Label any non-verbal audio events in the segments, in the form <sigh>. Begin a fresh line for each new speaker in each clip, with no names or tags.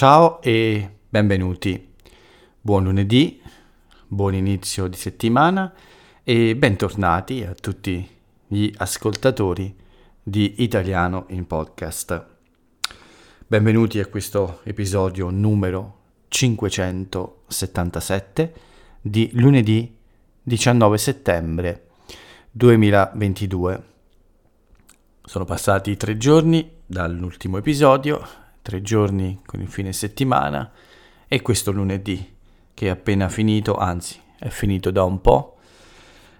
Ciao e benvenuti. Buon lunedì, buon inizio di settimana e bentornati a tutti gli ascoltatori di Italiano in Podcast. Benvenuti a questo episodio numero 577 di lunedì 19 settembre 2022. Sono passati tre giorni dall'ultimo episodio, tre giorni con il fine settimana e questo lunedì che è appena finito, anzi è finito da un po'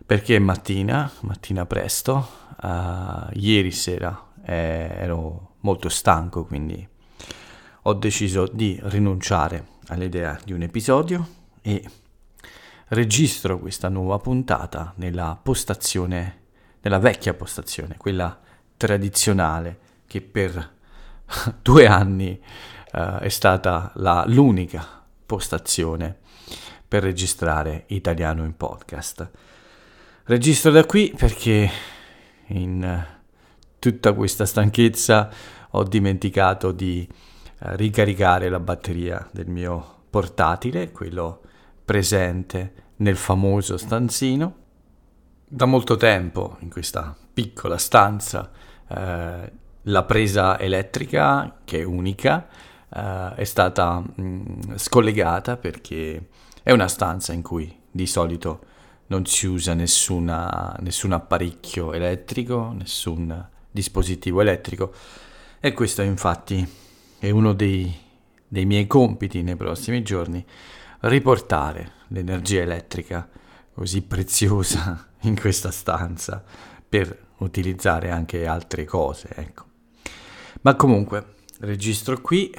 perché è mattina, mattina presto, uh, ieri sera eh, ero molto stanco quindi ho deciso di rinunciare all'idea di un episodio e registro questa nuova puntata nella postazione, nella vecchia postazione, quella tradizionale che per <laughs> due anni uh, è stata la, l'unica postazione per registrare italiano in podcast. Registro da qui perché in tutta questa stanchezza ho dimenticato di ricaricare la batteria del mio portatile, quello presente nel famoso stanzino. Da molto tempo in questa piccola stanza eh, la presa elettrica, che è unica, eh, è stata mh, mm, scollegata perché è una stanza in cui di solito non si usa nessuna, nessun apparecchio elettrico, nessun dispositivo elettrico e questo infatti è uno dei, dei miei compiti nei prossimi giorni, riportare l'energia elettrica così preziosa <laughs> in questa stanza per utilizzare anche altre cose, ecco. Ma comunque, registro qui,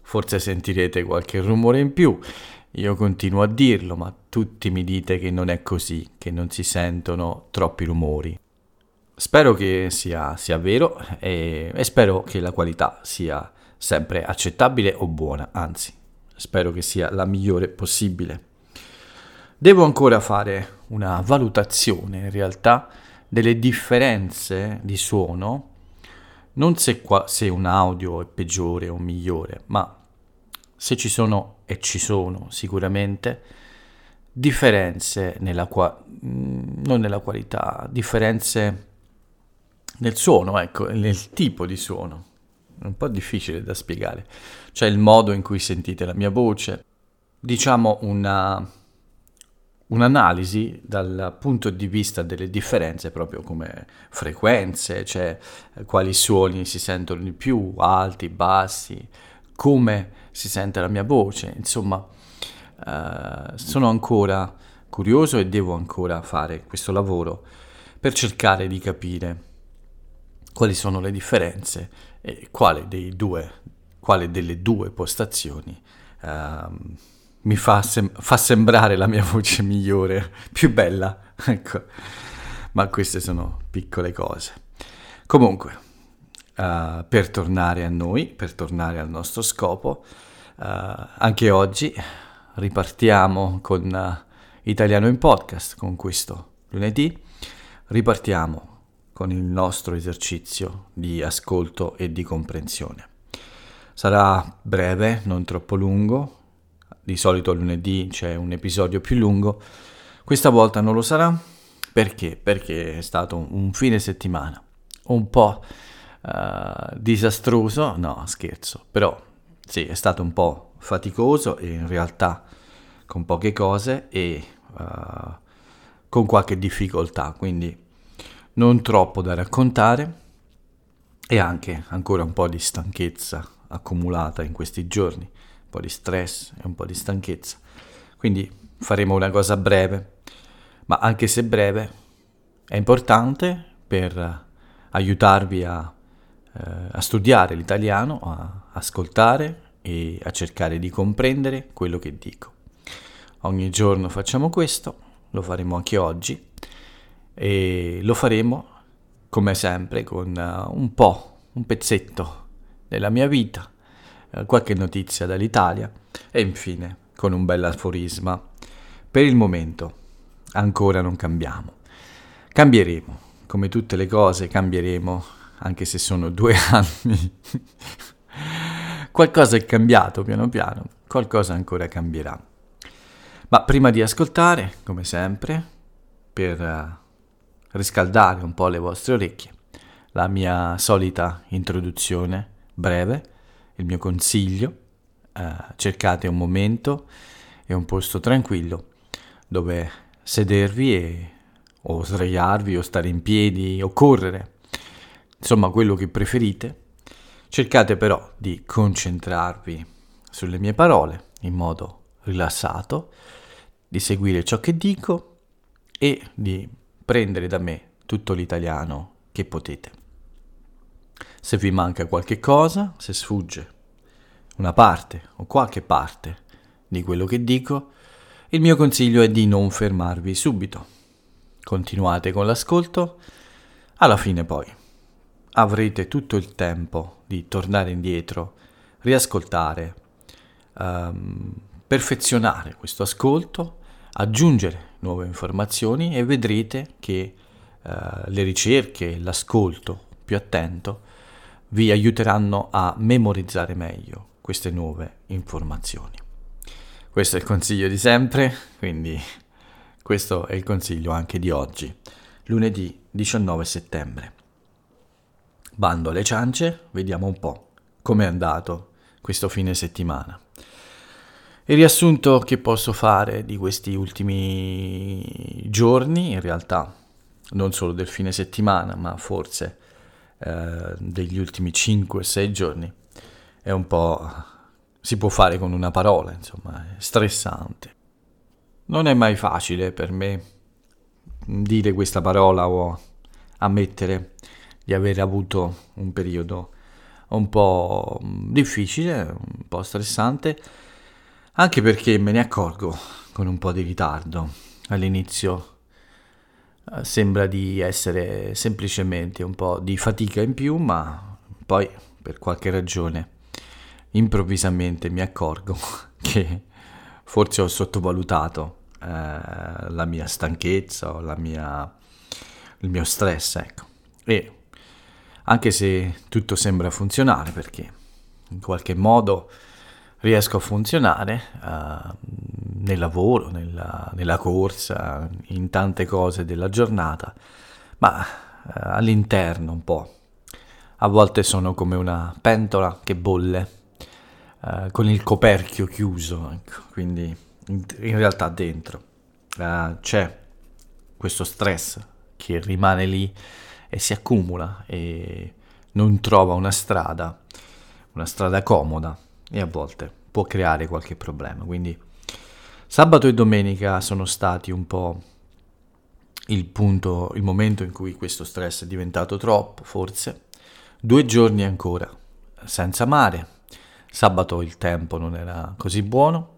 forse sentirete qualche rumore in più, io continuo a dirlo, ma tutti mi dite che non è così, che non si sentono troppi rumori. Spero che sia, sia vero e, e spero che la qualità sia sempre accettabile o buona, anzi, spero che sia la migliore possibile. Devo ancora fare una valutazione in realtà delle differenze di suono, non se, qua, se un audio è peggiore o migliore, ma se ci sono e ci sono sicuramente differenze nella qua, mm, non nella qualità, differenze nel suono, ecco, nel tipo di suono. È un po' difficile da spiegare. Cioè il modo in cui sentite la mia voce. Diciamo una, un'analisi dal punto di vista delle differenze, proprio come frequenze, cioè quali suoni si sentono di più, alti, bassi, come si sente la mia voce. Insomma, eh, sono ancora curioso e devo ancora fare questo lavoro per cercare di capire quali sono le differenze e quale, due, quale delle due postazioni uh, mi fa, sem- fa, sembrare la mia voce migliore, più bella. <laughs> ecco, ma queste sono piccole cose. Comunque, uh, per tornare a noi, per tornare al nostro scopo, uh, anche oggi ripartiamo con Italiano in Podcast, con questo lunedì. Ripartiamo con il nostro esercizio di ascolto e di comprensione. Sarà breve, non troppo lungo, di solito lunedì c'è un episodio più lungo, questa volta non lo sarà. Perché? Perché è stato un fine settimana. Un po' uh, disastroso, no scherzo, però sì, è stato un po' faticoso e in realtà con poche cose e uh, con qualche difficoltà, quindi non troppo da raccontare. E anche ancora un po' di stanchezza accumulata in questi giorni, po' di stress e un po' di stanchezza. Quindi faremo una cosa breve, ma anche se breve è importante per aiutarvi a, eh, a studiare l'italiano, a ascoltare e a cercare di comprendere quello che dico. Ogni giorno facciamo questo, lo faremo anche oggi e lo faremo come sempre con uh, un po', un pezzetto della mia vita, qualche notizia dall'Italia e infine con un bel aforisma. Per il momento ancora non cambiamo. Cambieremo, come tutte le cose cambieremo, anche se sono due <laughs> anni qualcosa è cambiato piano piano, qualcosa ancora cambierà. Ma prima di ascoltare, come sempre, per uh, riscaldare un po' le vostre orecchie, la mia solita introduzione breve, il mio consiglio, uh, cercate un momento e un posto tranquillo dove sedervi e, o sdraiarvi o stare in piedi o correre, insomma quello che preferite. Cercate però di concentrarvi sulle mie parole in modo rilassato, di seguire ciò che dico e di prendere da me tutto l'italiano che potete. Se vi manca qualche cosa, se sfugge una parte o qualche parte di quello che dico, il mio consiglio è di non fermarvi subito. Continuate con l'ascolto, alla fine poi avrete tutto il tempo di tornare indietro, riascoltare, um, perfezionare questo ascolto, aggiungere nuove informazioni e vedrete che uh, le ricerche, l'ascolto più attento vi aiuteranno a memorizzare meglio queste nuove informazioni. Questo è il consiglio di sempre, quindi questo è il consiglio anche di oggi, lunedì 19 settembre. Bando alle ciance, vediamo un po' com'è andato questo fine settimana. Il riassunto che posso fare di questi ultimi giorni, in realtà non solo del fine settimana, ma forse eh, degli ultimi 5-6 giorni, è un po' si può fare con una parola, insomma, è stressante. Non è mai facile per me dire questa parola o ammettere di aver avuto un periodo un po' difficile, un po' stressante, anche perché me ne accorgo con un po' di ritardo. All'inizio sembra di essere semplicemente un po' di fatica in più, ma poi per qualche ragione improvvisamente mi accorgo <laughs> che forse ho sottovalutato eh, la mia stanchezza o la mia, il mio stress, ecco. E anche se tutto sembra funzionare, perché in qualche modo riesco a funzionare uh, nel lavoro, nella, nella, corsa, in tante cose della giornata, ma uh, all'interno un po'. A volte sono come una pentola che bolle uh, con il coperchio chiuso, ecco, quindi in, in, realtà dentro uh, c'è questo stress che rimane lì e si accumula e non trova una strada, una strada comoda e a volte può creare qualche problema. Quindi sabato e domenica sono stati un po' il punto, il momento in cui questo stress è diventato troppo, forse. Due giorni ancora senza mare, Sabato il tempo non era così buono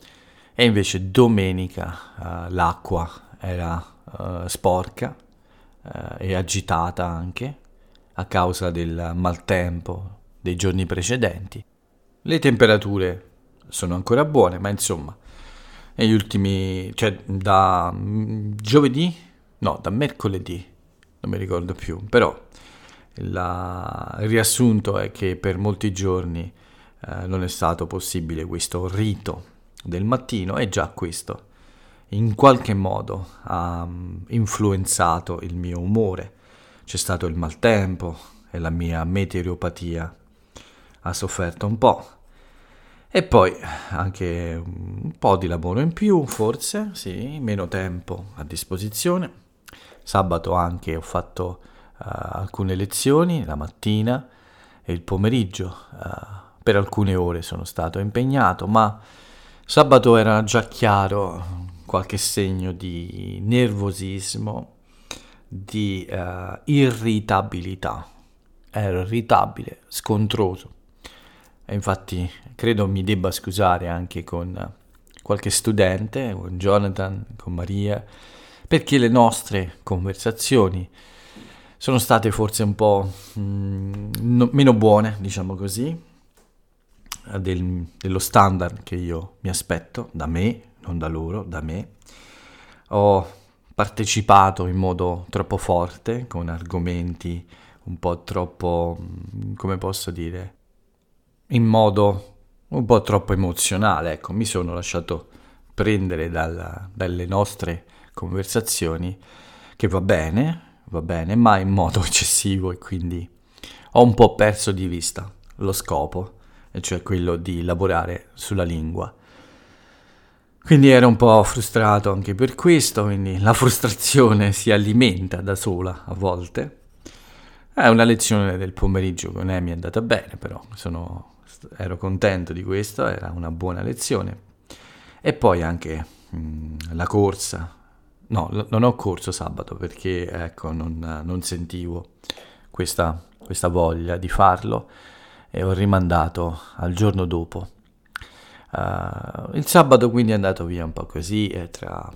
e invece domenica uh, l'acqua era uh, sporca uh, e agitata anche a causa del maltempo dei giorni precedenti. Le temperature sono ancora buone, ma insomma, negli ultimi, cioè da mm, giovedì, no, da mercoledì, non mi ricordo più, però la, il riassunto è che per molti giorni eh, non è stato possibile questo rito del mattino e già questo in qualche modo ha um, influenzato il mio umore. C'è stato il maltempo e la mia meteoropatia ha sofferto un po'. E poi anche un po' di lavoro in più, forse, sì, meno tempo a disposizione. Sabato anche ho fatto uh, alcune lezioni, la mattina e il pomeriggio. Uh, per alcune ore sono stato impegnato, ma sabato era già chiaro qualche segno di nervosismo, di uh, irritabilità. Ero irritabile, scontroso. E infatti credo mi debba scusare anche con qualche studente, con Jonathan, con Maria, perché le nostre conversazioni sono state forse un po' mm, no, meno buone, diciamo così, del, dello standard che io mi aspetto da me, non da loro, da me. Ho partecipato in modo troppo forte con argomenti un po' troppo, come posso dire, in modo un po' troppo emozionale, ecco, mi sono lasciato prendere dalla, dalle nostre conversazioni, che va bene, va bene, ma in modo <laughs> eccessivo e quindi ho un po' perso di vista lo scopo, e cioè quello di lavorare sulla lingua. Quindi ero un po' frustrato anche per questo, quindi la frustrazione si alimenta da sola a volte. È una lezione del pomeriggio con Emi è andata bene, però sono, ero contento di questo, era una buona lezione. E poi anche mh, mm, la corsa. No, l- non ho corso sabato perché ecco, non, non sentivo questa, questa voglia di farlo e ho rimandato al giorno dopo. Uh, il sabato quindi è andato via un po' così, eh, tra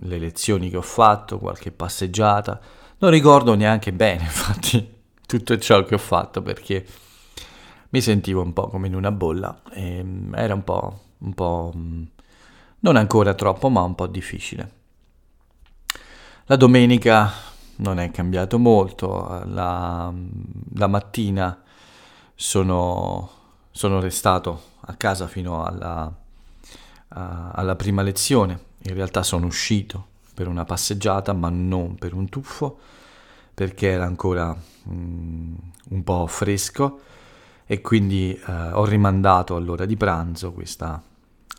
le lezioni che ho fatto, qualche passeggiata. Non ricordo neanche bene, <laughs> infatti, tutto ciò che ho fatto perché mi sentivo un po' come in una bolla e mm, era un po', un po' mm, non ancora troppo, ma un po' difficile. La domenica non è cambiato molto, la, la mattina sono, sono, restato a casa fino alla, a, alla prima lezione, in realtà sono uscito per una passeggiata ma non per un tuffo perché era ancora mm, un po' fresco e quindi eh, ho rimandato all'ora di pranzo questa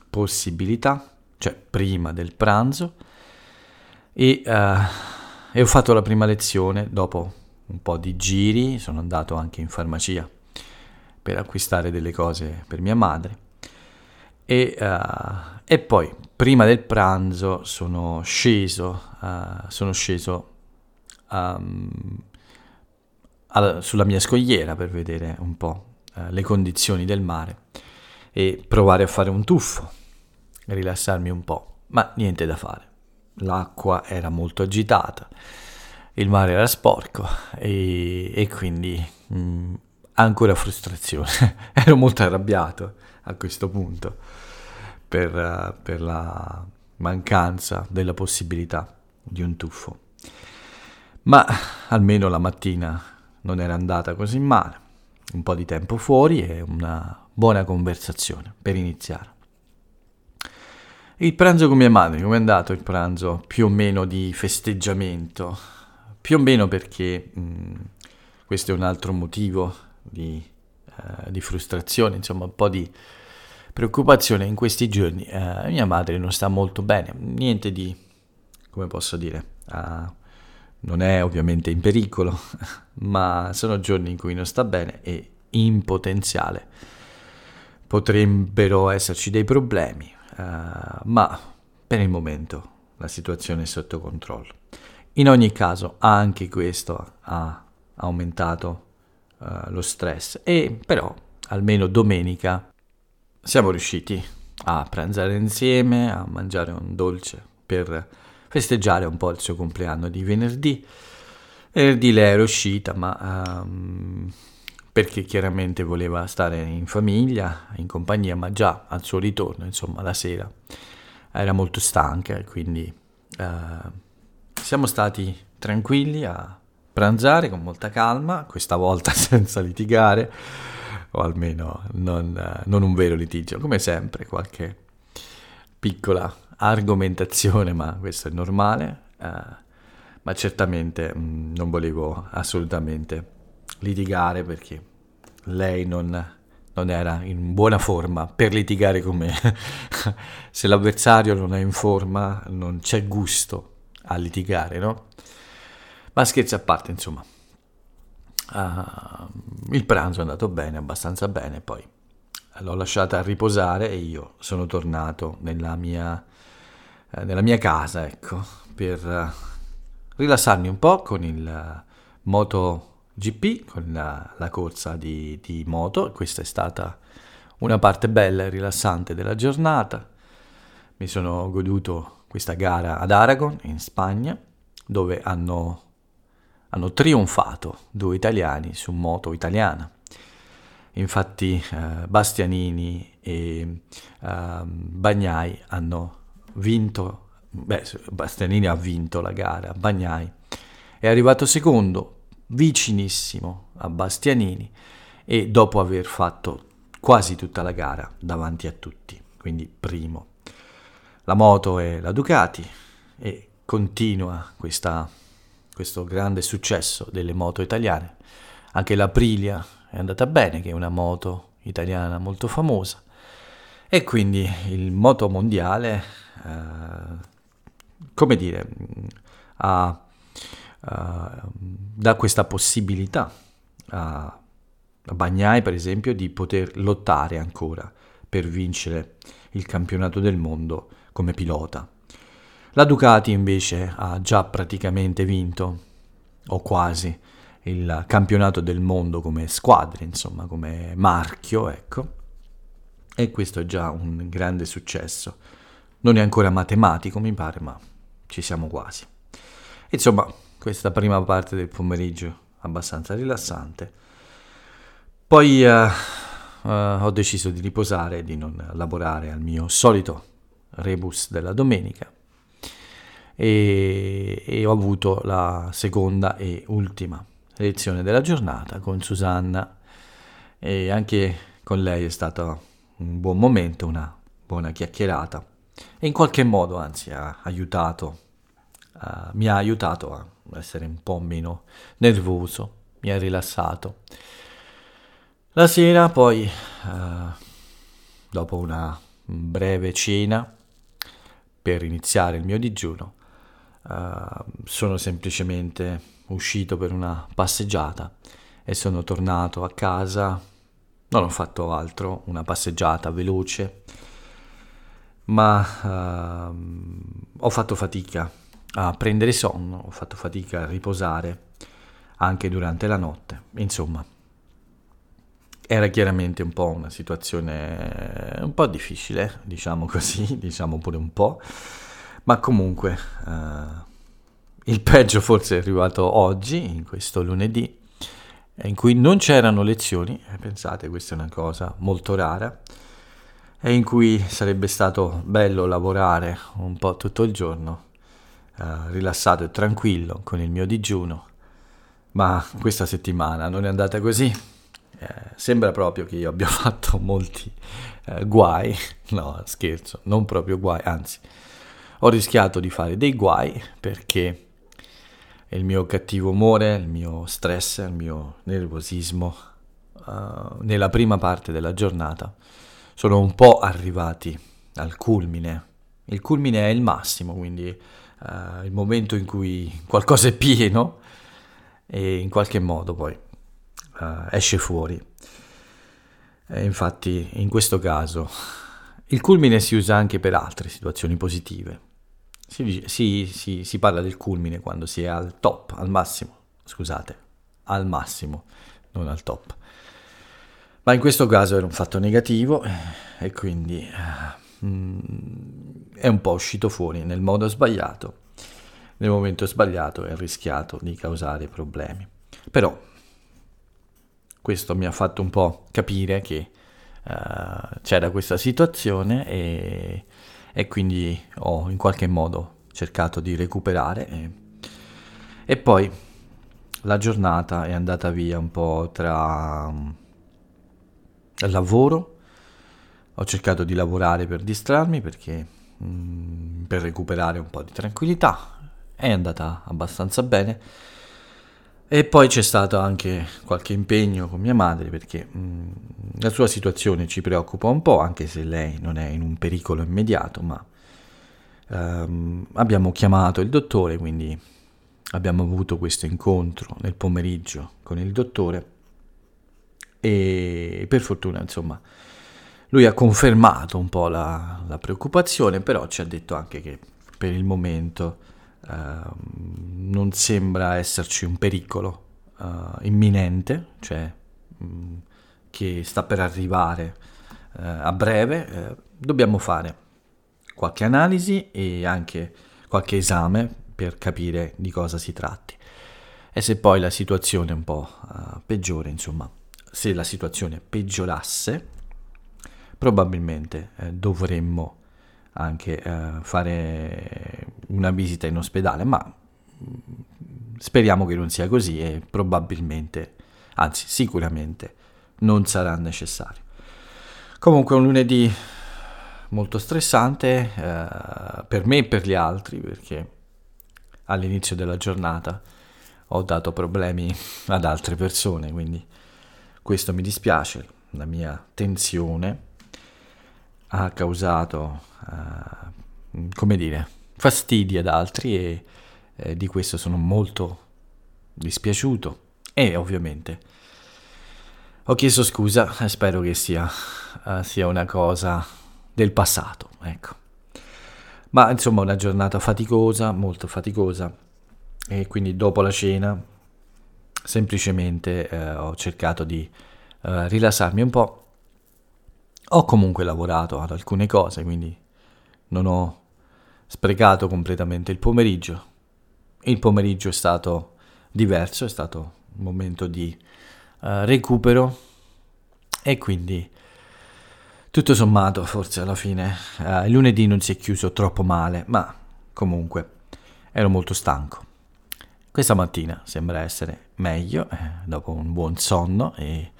possibilità, cioè prima del pranzo e, eh, e ho fatto la prima lezione dopo un po' di giri, sono andato anche in farmacia per acquistare delle cose per mia madre. E, uh, e poi prima del pranzo sono sceso, uh, sono sceso um, alla, sulla mia scogliera per vedere un po' uh, le condizioni del mare e provare a fare un tuffo, rilassarmi un po', ma niente da fare. L'acqua era molto agitata, il mare era sporco e, e quindi mh, mm, ancora frustrazione. <laughs> Ero molto arrabbiato a questo punto per, uh, per la mancanza della possibilità di un tuffo. Ma almeno la mattina non era andata così male. Un po' di tempo fuori e una buona conversazione per iniziare. Il pranzo con mia madre, come è andato il pranzo? Più o meno di festeggiamento, più o meno perché mh, mm, questo è un altro motivo di, uh, di frustrazione, insomma un po' di preoccupazione in questi giorni. Uh, mia madre non sta molto bene, niente di, come posso dire, uh, non è ovviamente in pericolo, <laughs> ma sono giorni in cui non sta bene e in potenziale potrebbero esserci dei problemi, ma per il momento la situazione è sotto controllo. In ogni caso anche questo ha aumentato uh, lo stress e però almeno domenica siamo riusciti a pranzare insieme, a mangiare un dolce per festeggiare un po' il suo compleanno di venerdì. Venerdì lei era uscita, ma um, perché chiaramente voleva stare in famiglia, in compagnia, ma già al suo ritorno, insomma, la sera era molto stanca e quindi uh, siamo stati tranquilli a pranzare con molta calma, questa volta <laughs> senza litigare, o almeno non, non un vero litigio, come sempre, qualche piccola argomentazione, ma questo è normale, uh, ma certamente mh, mm, non volevo assolutamente litigare perché lei non, non, era in buona forma per litigare con me. <laughs> Se l'avversario non è in forma non c'è gusto a litigare, no? Ma scherzi a parte, insomma. Uh, il pranzo è andato bene, abbastanza bene, poi l'ho lasciata riposare e io sono tornato nella mia, eh, nella mia casa, ecco, per rilassarmi un po' con il uh, Moto GP, con la, la corsa di, di moto. Questa è stata una parte bella e rilassante della giornata. Mi sono goduto questa gara ad Aragon, in Spagna, dove hanno hanno trionfato due italiani su moto italiana. Infatti eh, Bastianini e eh, Bagnai hanno vinto, beh, Bastianini ha vinto la gara, Bagnai è arrivato secondo, vicinissimo a Bastianini e dopo aver fatto quasi tutta la gara davanti a tutti, quindi primo. La moto è la Ducati e continua questa, questo grande successo delle moto italiane. Anche l'Aprilia è andata bene, che è una moto italiana molto famosa. E quindi il moto mondiale, eh, come dire, ha, uh, dà questa possibilità a, a Bagnai, per esempio, di poter lottare ancora per vincere il campionato del mondo come pilota. La Ducati invece ha già praticamente vinto, o quasi, il campionato del mondo come squadra, insomma, come marchio, ecco. E questo è già un grande successo. Non è ancora matematico, mi pare, ma ci siamo quasi. Insomma, questa prima parte del pomeriggio abbastanza rilassante. Poi uh, uh, ho deciso di riposare, di non lavorare al mio solito rebus della domenica e, e ho avuto la seconda e ultima lezione della giornata con Susanna e anche con lei è stato un buon momento, una buona chiacchierata e in qualche modo anzi ha aiutato, uh, mi ha aiutato a essere un po' meno nervoso, mi ha rilassato. La sera poi, uh, dopo una breve cena, per iniziare il mio digiuno, uh, sono semplicemente uscito per una passeggiata e sono tornato a casa, non ho fatto altro, una passeggiata veloce, ma uh, ho fatto fatica a prendere sonno, ho fatto fatica a riposare anche durante la notte, insomma. Era chiaramente un po' una situazione un po' difficile, diciamo così, <laughs> diciamo pure un po', ma comunque uh, il peggio forse è arrivato oggi, in questo lunedì, in cui non c'erano lezioni, pensate questa è una cosa molto rara, e in cui sarebbe stato bello lavorare un po' tutto il giorno, eh, rilassato e tranquillo con il mio digiuno, ma questa settimana non è andata così. Eh, sembra proprio che io abbia <laughs> fatto molti eh, guai, no scherzo, non proprio guai, anzi ho rischiato di fare dei guai perché il mio cattivo umore, il mio stress, il mio nervosismo uh, nella prima parte della giornata sono un po' arrivati al culmine. Il culmine è il massimo, quindi uh, il momento in cui qualcosa è pieno e in qualche modo poi uh, esce fuori. E infatti in questo caso il culmine si usa anche per altre situazioni positive. Si, si, si, si, parla del culmine quando si è al top, al massimo, scusate, al massimo, non al top. Ma in questo caso era un fatto negativo e quindi mm, è un po' uscito fuori nel modo sbagliato, nel momento sbagliato e rischiato di causare problemi. Però questo mi ha fatto un po' capire che uh, c'era questa situazione e e quindi ho in qualche modo cercato di recuperare e, e poi la giornata è andata via un po' tra lavoro, ho cercato di lavorare per distrarmi perché um, per recuperare un po' di tranquillità, è andata abbastanza bene. E poi c'è stato anche qualche impegno con mia madre perché mh, mm, la sua situazione ci preoccupa un po', anche se lei non è in un pericolo immediato, ma um, abbiamo chiamato il dottore, quindi abbiamo avuto questo incontro nel pomeriggio con il dottore e per fortuna, insomma, lui ha confermato un po' la, la preoccupazione, però ci ha detto anche che per il momento Ehm, non sembra esserci un pericolo uh, imminente, cioè mh, che sta per arrivare uh, a breve, uh, dobbiamo fare qualche analisi e anche qualche esame per capire di cosa si tratti. E se poi la situazione è un po' peggiore, insomma, se la situazione peggiorasse, probabilmente dovremmo anche eh, fare una visita in ospedale, ma mm, speriamo che non sia così e probabilmente, anzi sicuramente, non sarà necessario. Comunque un lunedì molto stressante eh, per me e per gli altri perché all'inizio della giornata ho dato problemi ad altre persone, quindi questo mi dispiace, la mia tensione ha causato, uh, come dire, fastidi ad altri e eh, di questo sono molto dispiaciuto e ovviamente ho chiesto scusa e spero che sia, uh, sia una cosa del passato, ecco. Ma insomma una giornata faticosa, molto faticosa e quindi dopo la cena semplicemente eh, ho cercato di eh, rilassarmi un po'. Ho comunque lavorato ad alcune cose, quindi non ho sprecato completamente il pomeriggio. Il pomeriggio è stato diverso, è stato un momento di uh, recupero e quindi tutto sommato forse alla fine uh, il lunedì non si è chiuso troppo male, ma comunque ero molto stanco. Questa mattina sembra essere meglio, eh, dopo un buon sonno e,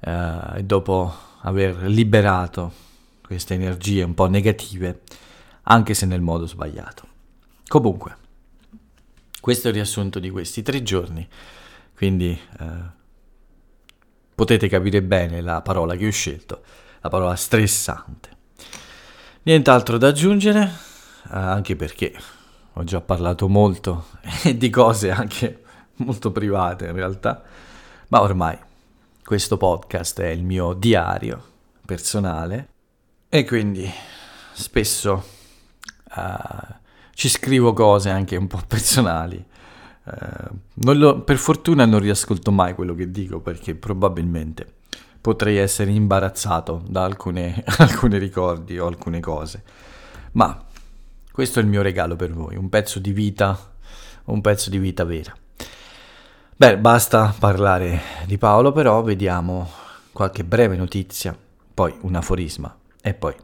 eh, dopo aver liberato queste energie un po' negative, anche se nel modo sbagliato. Comunque, questo è il riassunto di questi tre giorni, quindi eh, potete capire bene la parola che ho scelto, la parola stressante. Nient'altro da aggiungere, eh, anche perché ho già parlato molto <laughs> di cose anche <laughs> molto private in realtà, ma ormai questo podcast è il mio diario personale e quindi spesso uh, ci scrivo cose anche un po' personali. Uh, lo, per fortuna non riascolto mai quello che dico perché probabilmente potrei essere imbarazzato da alcune, <laughs> alcuni ricordi o alcune cose. Ma questo è il mio regalo per voi, un pezzo di vita, un pezzo di vita vera. Beh, basta parlare di Paolo, però vediamo qualche breve notizia, poi un aforisma e poi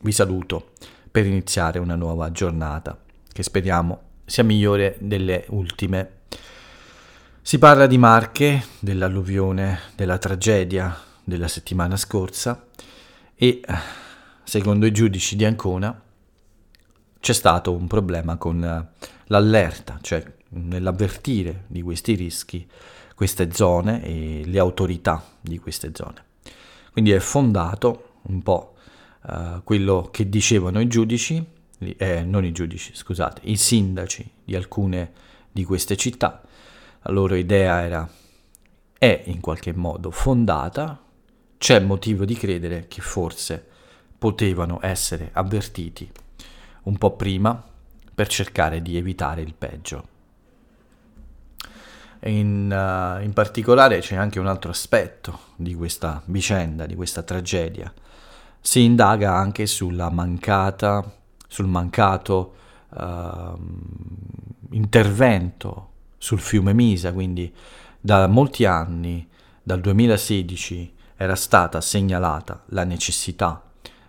vi saluto per iniziare una nuova giornata che speriamo sia migliore delle ultime. Si parla di Marche, dell'alluvione, della tragedia della settimana scorsa e secondo i giudici di Ancona c'è stato un problema con eh, l'allerta, cioè nell'avvertire di questi rischi queste zone e le autorità di queste zone. Quindi è fondato un po' uh, quello che dicevano i giudici, eh, non i giudici, scusate, i sindaci di alcune di queste città. La loro idea era, è in qualche modo fondata, c'è motivo di credere che forse potevano essere avvertiti un po' prima per cercare di evitare il peggio. In, uh, in, particolare c'è anche un altro aspetto di questa vicenda, di questa tragedia. Si indaga anche sulla mancata, sul mancato uh, intervento sul fiume Misa, quindi da molti anni, dal 2016, era stata segnalata la necessità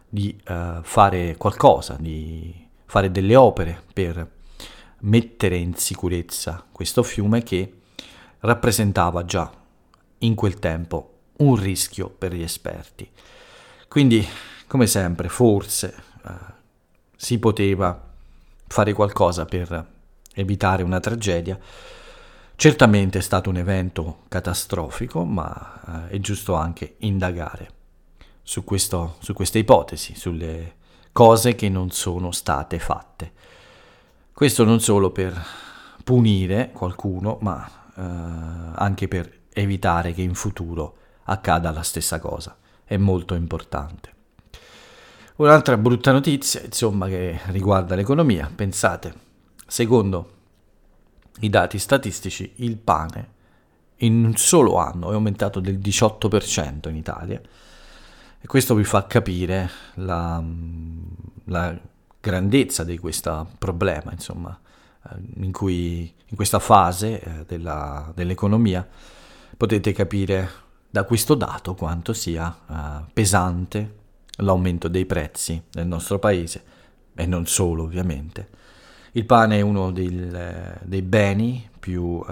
di uh, fare qualcosa, di fare delle opere per mettere in sicurezza questo fiume che rappresentava già in quel tempo un rischio per gli esperti. Quindi, come sempre, forse eh, si poteva fare qualcosa per evitare una tragedia. Certamente è stato un evento catastrofico, ma eh, è giusto anche indagare su, questo, su queste ipotesi, sulle cose che non sono state fatte. Questo non solo per punire qualcuno, ma eh, anche per evitare che in futuro accada la stessa cosa. È molto importante. Un'altra brutta notizia, insomma, che riguarda l'economia. Pensate, secondo i dati statistici, il pane in un solo anno è aumentato del 18% in Italia e questo vi fa capire la, la grandezza di questo problema, insomma, in, cui, in questa fase eh, della, dell'economia potete capire da questo dato quanto sia uh, pesante l'aumento dei prezzi nel nostro paese e non solo ovviamente. Il pane è uno del, dei beni più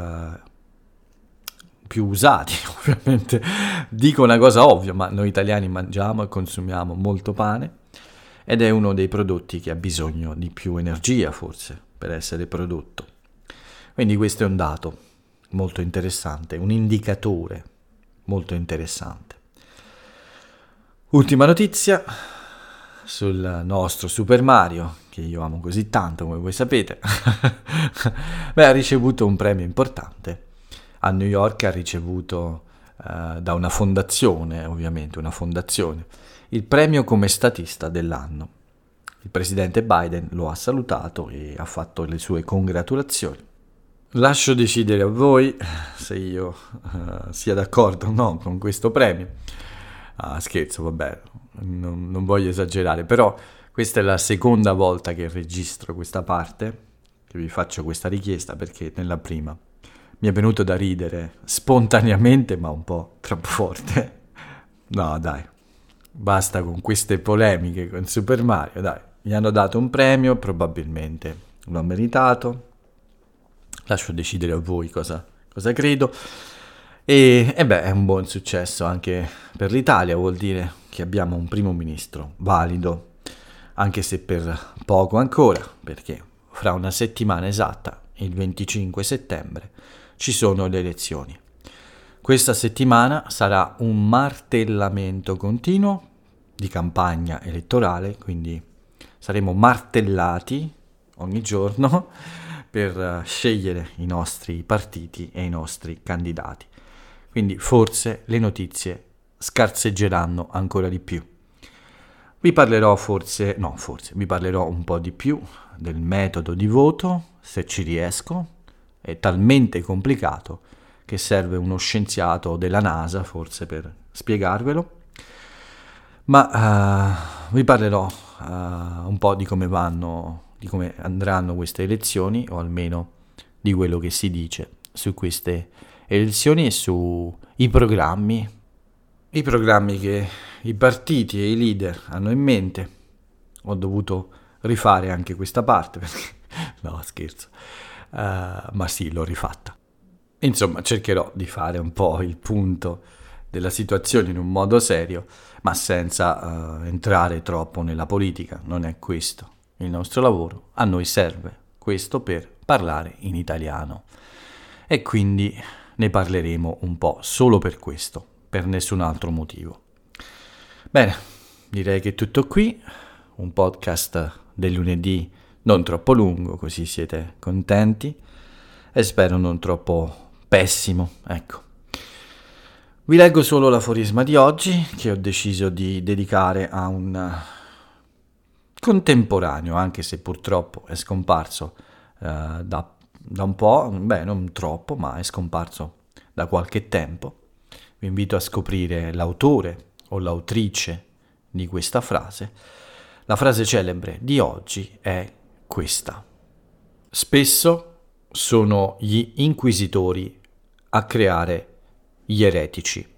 più usati, <laughs> ovviamente. Dico una cosa ovvia, ma noi italiani mangiamo e consumiamo molto pane ed è uno dei prodotti che ha bisogno di più energia, forse, per essere prodotto. Quindi questo è un dato molto interessante, un indicatore molto interessante. Ultima notizia sul nostro Super Mario, che io amo così tanto come voi sapete. <laughs> Beh, ha ricevuto un premio importante. A New York ha ricevuto uh, da una fondazione, ovviamente una fondazione, il premio come statista dell'anno. Il presidente Biden lo ha salutato e ha fatto le sue congratulazioni. Lascio decidere a voi se io uh, sia d'accordo o no con questo premio. Ah, scherzo, vabbè, non, non voglio esagerare, però questa è la seconda volta che registro questa parte, che vi faccio questa richiesta perché nella prima mi è venuto da ridere spontaneamente, ma un po' troppo forte. No, dai, basta con queste polemiche con Super Mario, dai, gli hanno dato un premio, probabilmente lo ha meritato. Lascio decidere a voi cosa, cosa credo. E, e beh, è un buon successo anche per l'Italia, vuol dire che abbiamo un primo ministro valido, anche se per poco ancora, perché fra una settimana esatta, il 25 settembre, ci sono le elezioni. Questa settimana sarà un martellamento continuo di campagna elettorale, quindi saremo martellati ogni giorno <laughs> per scegliere i nostri partiti e i nostri candidati. Quindi forse le notizie scarseggeranno ancora di più. Vi parlerò forse, no forse, vi parlerò un po' di più del metodo di voto, se ci riesco, è talmente complicato che serve uno scienziato della NASA forse per spiegarvelo, ma uh, vi parlerò uh, un po' di come vanno, di come andranno queste elezioni, o almeno di quello che si dice su queste elezioni e sui programmi, i programmi che i partiti e i leader hanno in mente. Ho dovuto rifare anche questa parte <laughs> perché no, scherzo. Uh, ma sì, l'ho rifatta. Insomma, cercherò di fare un po' il punto della situazione in un modo serio, ma senza uh, entrare troppo nella politica. Non è questo il nostro lavoro. A noi serve questo per parlare in italiano. E quindi ne parleremo un po' solo per questo, per nessun altro motivo. Bene, direi che è tutto qui, un podcast del lunedì non troppo lungo, così siete contenti e spero non troppo pessimo, ecco. Vi leggo solo l'aforisma di oggi che ho deciso di dedicare a un contemporaneo, anche se purtroppo è scomparso uh, da da un po', beh non troppo, ma è scomparso da qualche tempo. Vi invito a scoprire l'autore o l'autrice di questa frase. La frase celebre di oggi è questa. Spesso sono gli inquisitori a creare gli eretici.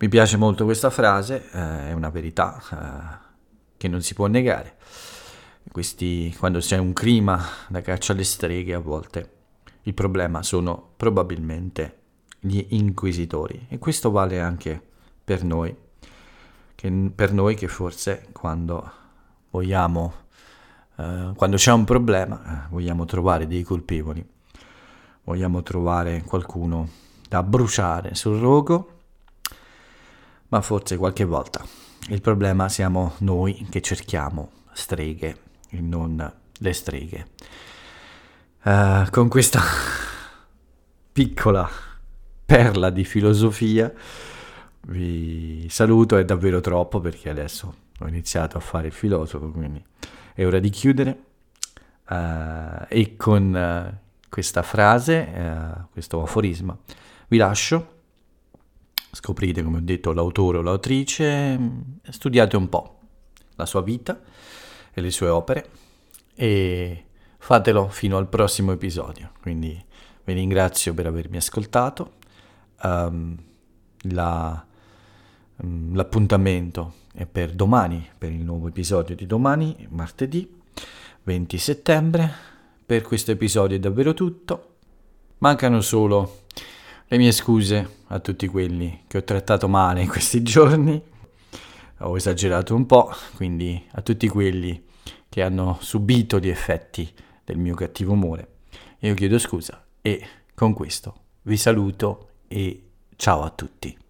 Mi piace molto questa frase, eh, è una verità eh, che non si può negare questi, quando c'è un clima da caccia alle streghe a volte il problema sono probabilmente gli inquisitori e questo vale anche per noi, che, per noi che forse quando vogliamo, eh, quando c'è un problema, eh, vogliamo trovare dei colpevoli, vogliamo trovare qualcuno da bruciare sul rogo, ma forse qualche volta il problema siamo noi che cerchiamo streghe e non le streghe. Uh, con questa <laughs> piccola perla di filosofia vi saluto, è davvero troppo perché adesso ho iniziato a fare il filosofo, quindi è ora di chiudere. Uh, e con uh, questa frase, questo aforisma, vi lascio. Scoprite, come ho detto, l'autore o l'autrice, studiate un po' la sua vita e le sue opere e fatelo fino al prossimo episodio. Quindi vi ringrazio per avermi ascoltato. Um, la, um, l'appuntamento è per domani, per il nuovo episodio di domani, martedì 20 settembre. Per questo episodio è davvero tutto. Mancano solo Le mie scuse a tutti quelli che ho trattato male in questi <laughs> giorni, ho esagerato un po', quindi a tutti quelli che hanno subito gli effetti del mio cattivo umore, io chiedo scusa e con questo vi saluto e ciao a tutti.